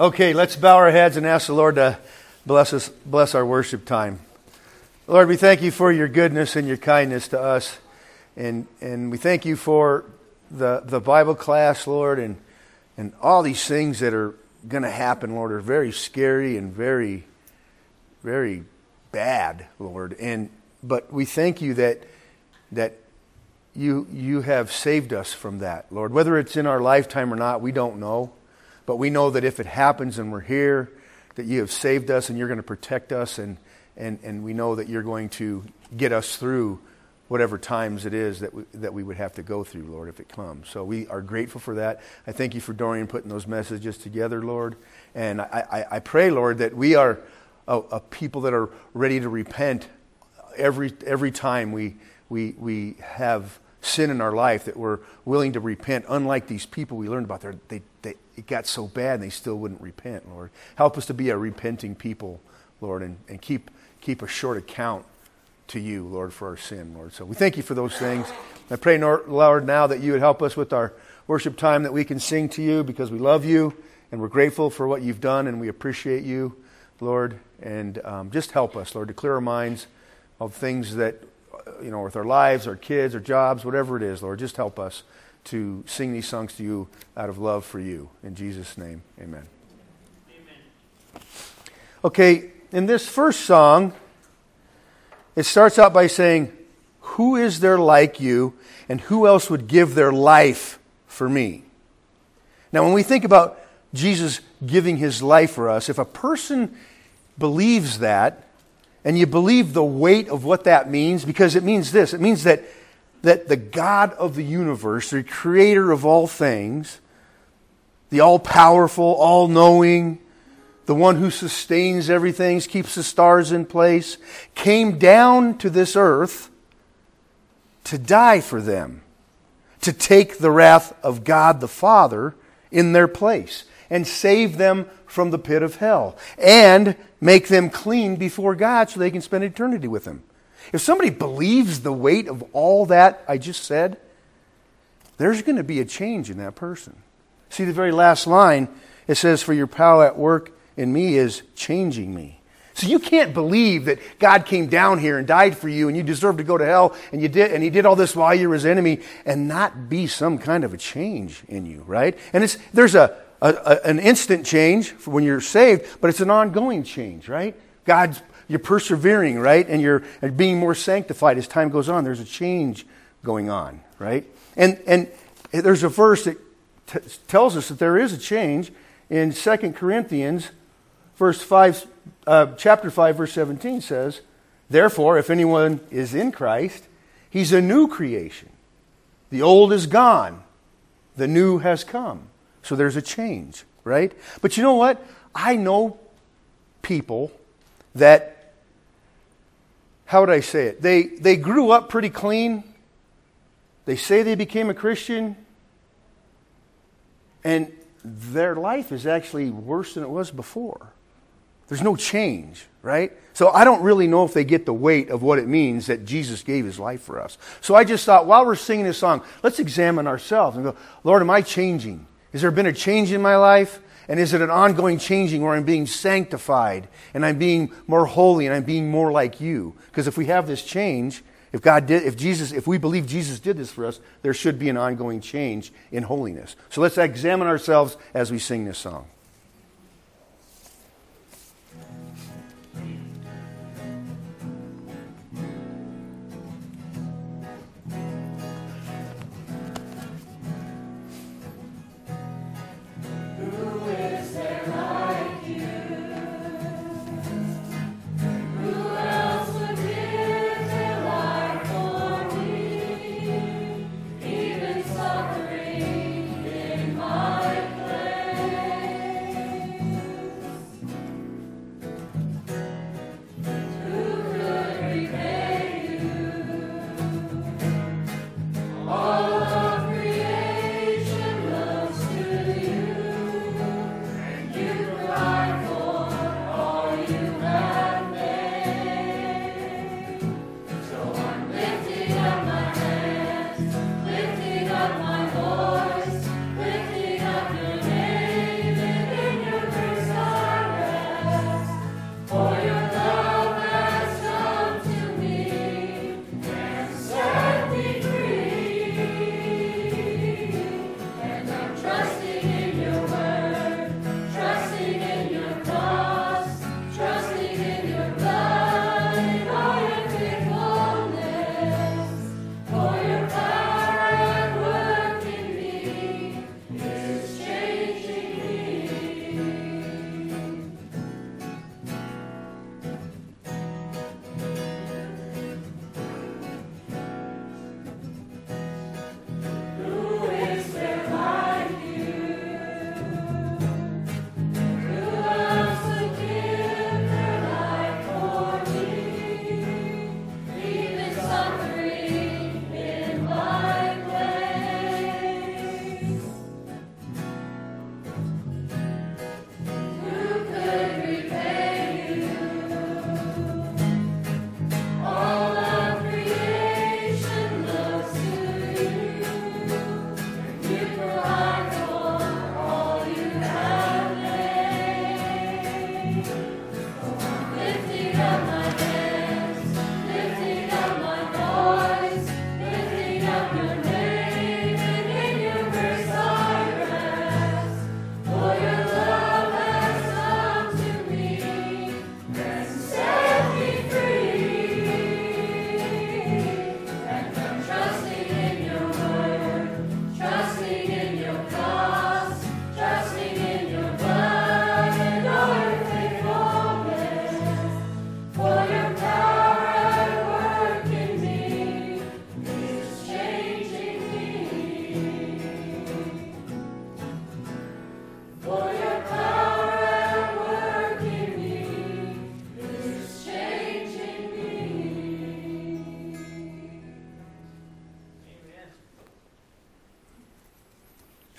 Okay, let's bow our heads and ask the Lord to bless us, bless our worship time. Lord, we thank you for your goodness and your kindness to us. And, and we thank you for the, the Bible class, Lord, and, and all these things that are going to happen, Lord, are very scary and very, very bad, Lord. And, but we thank you that, that you, you have saved us from that, Lord. Whether it's in our lifetime or not, we don't know. But we know that if it happens and we're here, that you have saved us and you're going to protect us, and, and, and we know that you're going to get us through whatever times it is that we, that we would have to go through, Lord, if it comes. So we are grateful for that. I thank you for Dorian putting those messages together, Lord. And I, I, I pray, Lord, that we are a, a, people that are ready to repent every, every time we, we, we have sin in our life, that we're willing to repent, unlike these people we learned about. They, they, it got so bad and they still wouldn't repent, Lord. Help us to be a repenting people, Lord, and, and keep, keep a short account to you, Lord, for our sin, Lord. So we thank you for those things. I pray, Lord, now that you would help us with our worship time, that we can sing to you because we love you and we're grateful for what you've done and we appreciate you, Lord. And um, just help us, Lord, to clear our minds of things that, you know, with our lives, our kids, our jobs, whatever it is, Lord. Just help us to sing these songs to you out of love for you. In Jesus' name, amen. amen. Okay, in this first song, it starts out by saying, Who is there like you, and who else would give their life for me? Now, when we think about Jesus giving his life for us, if a person believes that, and you believe the weight of what that means, because it means this it means that that the God of the universe, the creator of all things, the all powerful, all knowing, the one who sustains everything, keeps the stars in place, came down to this earth to die for them, to take the wrath of God the Father in their place, and save them from the pit of hell, and make them clean before God so they can spend eternity with Him. If somebody believes the weight of all that I just said, there's going to be a change in that person. See the very last line, it says, For your power at work in me is changing me. So you can't believe that God came down here and died for you and you deserve to go to hell and you did and he did all this while you were his enemy and not be some kind of a change in you, right? And it's there's a, a, a an instant change when you're saved, but it's an ongoing change, right? God's you're persevering, right? And you're being more sanctified as time goes on. There's a change going on, right? And, and there's a verse that t- tells us that there is a change in 2 Corinthians, verse 5, uh, chapter 5, verse 17 says, Therefore, if anyone is in Christ, he's a new creation. The old is gone, the new has come. So there's a change, right? But you know what? I know people that how would I say it? They, they grew up pretty clean. They say they became a Christian. And their life is actually worse than it was before. There's no change, right? So I don't really know if they get the weight of what it means that Jesus gave his life for us. So I just thought while we're singing this song, let's examine ourselves and go, Lord, am I changing? Has there been a change in my life? And is it an ongoing changing where I'm being sanctified and I'm being more holy and I'm being more like you? Because if we have this change, if God did, if Jesus, if we believe Jesus did this for us, there should be an ongoing change in holiness. So let's examine ourselves as we sing this song.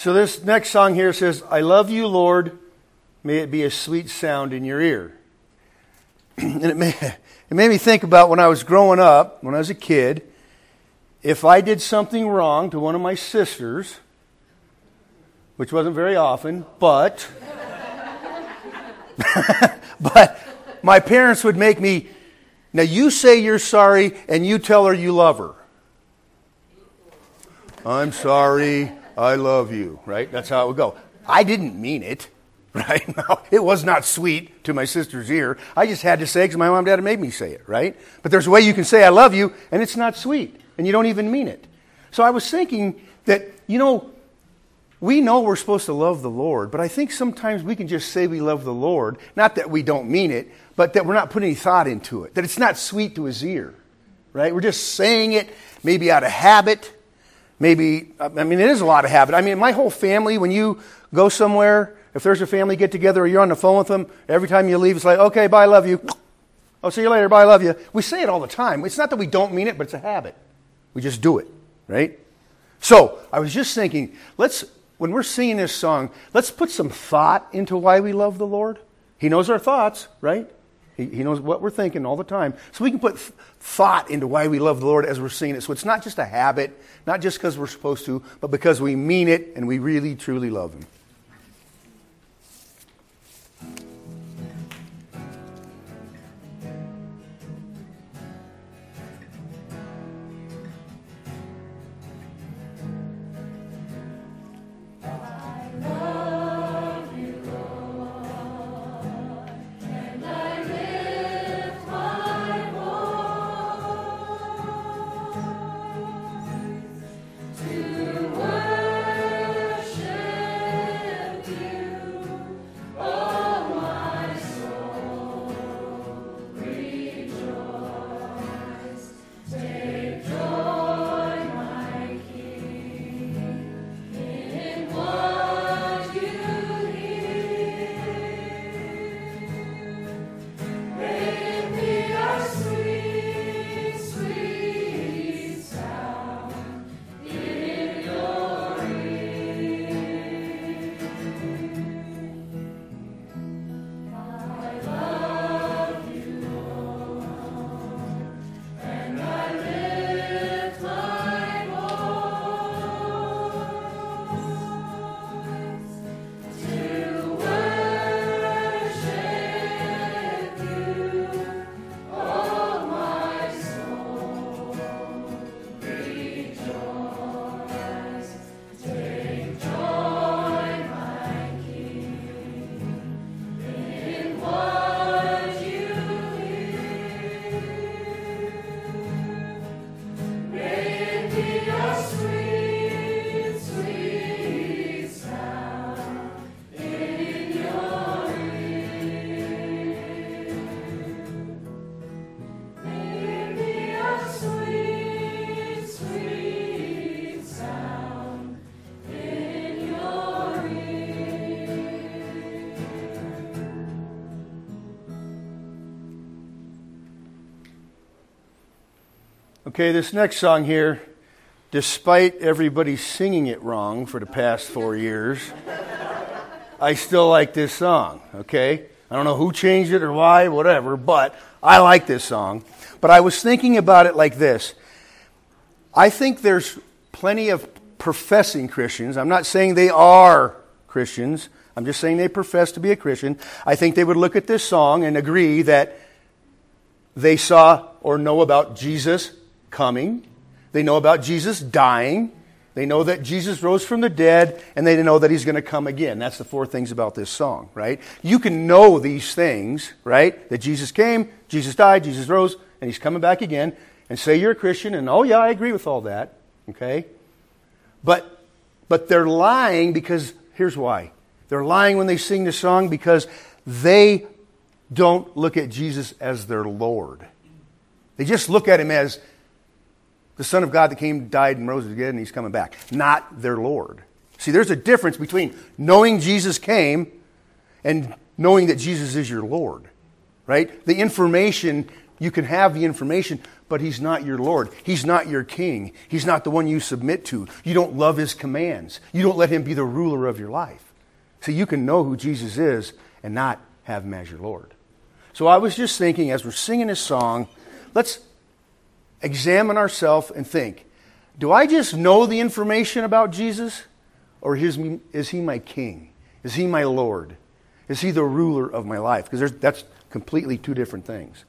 So this next song here says, I love you, Lord. May it be a sweet sound in your ear. and it, it made me think about when I was growing up, when I was a kid, if I did something wrong to one of my sisters, which wasn't very often, but but my parents would make me now you say you're sorry and you tell her you love her. I'm sorry. I love you, right? That's how it would go. I didn't mean it, right? It was not sweet to my sister's ear. I just had to say it because my mom and dad made me say it, right? But there's a way you can say I love you and it's not sweet and you don't even mean it. So I was thinking that, you know, we know we're supposed to love the Lord, but I think sometimes we can just say we love the Lord, not that we don't mean it, but that we're not putting any thought into it, that it's not sweet to his ear, right? We're just saying it maybe out of habit, maybe, I mean, it is a lot of habit. I mean, my whole family, when you go somewhere, if there's a family get together or you're on the phone with them, every time you leave, it's like, okay, bye, love you. I'll see you later, bye, love you. We say it all the time. It's not that we don't mean it, but it's a habit. We just do it, right? So, I was just thinking, let's, when we're singing this song, let's put some thought into why we love the Lord. He knows our thoughts, right? He, he knows what we're thinking all the time. So we can put th- thought into why we love the Lord as we're seeing it. So it's not just a habit, not just because we're supposed to, but because we mean it and we really, truly love Him. Okay, this next song here, despite everybody singing it wrong for the past four years, I still like this song, okay? I don't know who changed it or why, whatever, but I like this song. But I was thinking about it like this I think there's plenty of professing Christians. I'm not saying they are Christians, I'm just saying they profess to be a Christian. I think they would look at this song and agree that they saw or know about Jesus coming. They know about Jesus dying. They know that Jesus rose from the dead, and they know that he's going to come again. That's the four things about this song, right? You can know these things, right? That Jesus came, Jesus died, Jesus rose, and he's coming back again, and say you're a Christian, and oh, yeah, I agree with all that, okay? But, but they're lying because, here's why. They're lying when they sing the song because they don't look at Jesus as their Lord. They just look at him as the Son of God that came, died, and rose again, and he's coming back, not their Lord. See, there's a difference between knowing Jesus came and knowing that Jesus is your Lord, right? The information You can have the information, but He's not your Lord. He's not your King. He's not the one you submit to. You don't love His commands. You don't let Him be the ruler of your life. See, you can know who Jesus is and not have Him as your Lord. So I was just thinking as we're singing this song, let's examine ourselves and think do I just know the information about Jesus? Or is, is he my king? Is he my Lord? Is he the ruler of my life? Because that's completely two different things.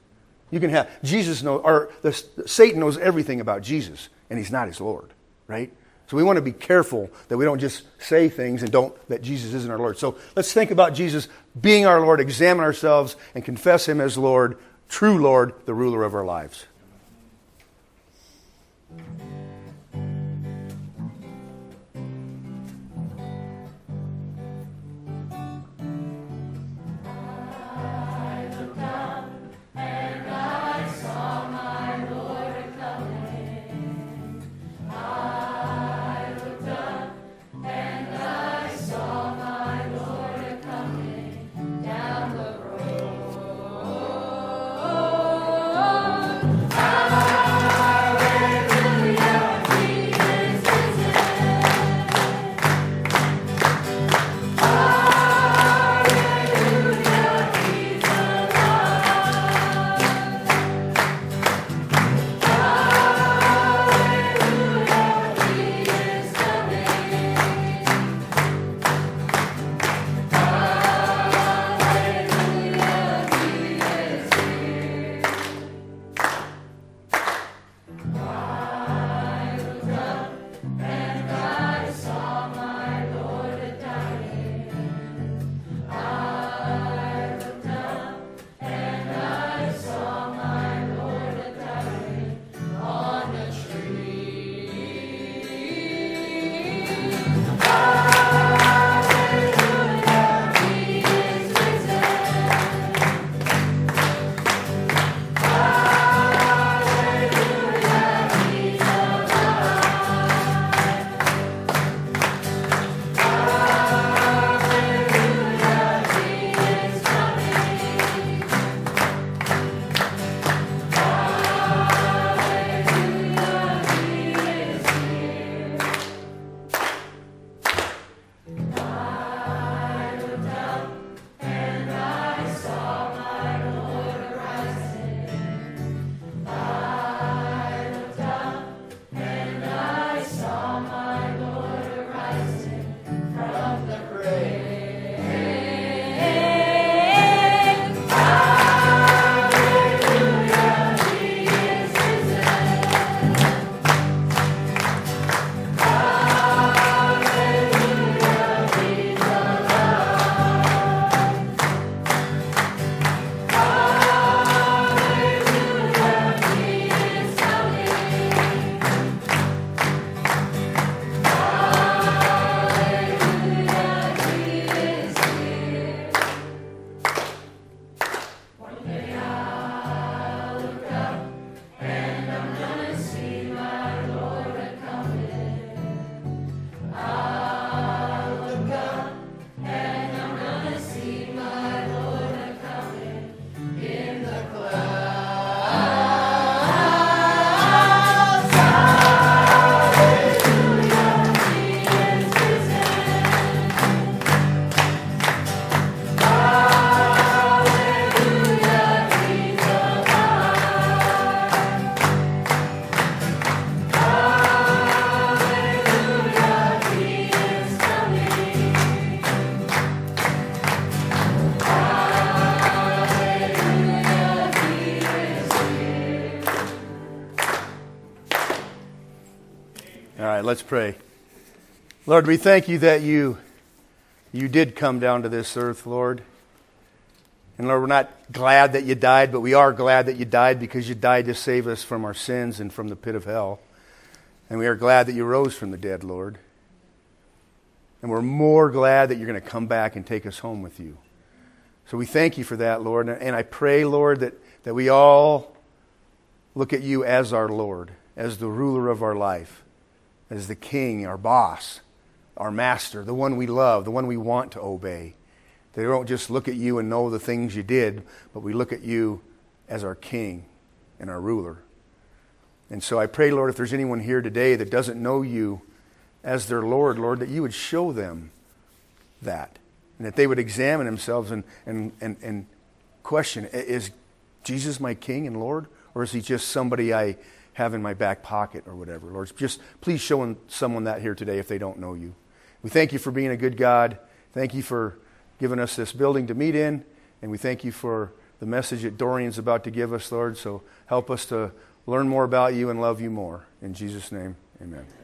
You can have Jesus know, or the, Satan knows everything about Jesus, and he's not his Lord, right? So we want to be careful that we don't just say things and don't that Jesus isn't our Lord. So let's think about Jesus being our Lord, examine ourselves, and confess him as Lord, true Lord, the ruler of our lives. Mm-hmm. Let's pray. Lord, we thank you that you, you did come down to this earth, Lord. And Lord, we're not glad that you died, but we are glad that you died because you died to save us from our sins and from the pit of hell. And we are glad that you rose from the dead, Lord. And we're more glad that you're going to come back and take us home with you. So we thank you for that, Lord. And I pray, Lord, that, that we all look at you as our Lord, as the ruler of our life as the king, our boss, our master, the one we love, the one we want to obey. They don't just look at you and know the things you did, but we look at you as our king, and our ruler. And so I pray, Lord, if there's anyone here today that doesn't know you as their Lord, Lord, that you would show them that. And that they would examine themselves and, and, and, and question is Jesus my King and Lord? Or is he just somebody I have in my back pocket or whatever? Lord, just please show someone that here today if they don't know you. We thank you for being a good God. Thank you for giving us this building to meet in. And we thank you for the message that Dorian's about to give us, Lord. So help us to learn more about you and love you more. In Jesus' name, amen.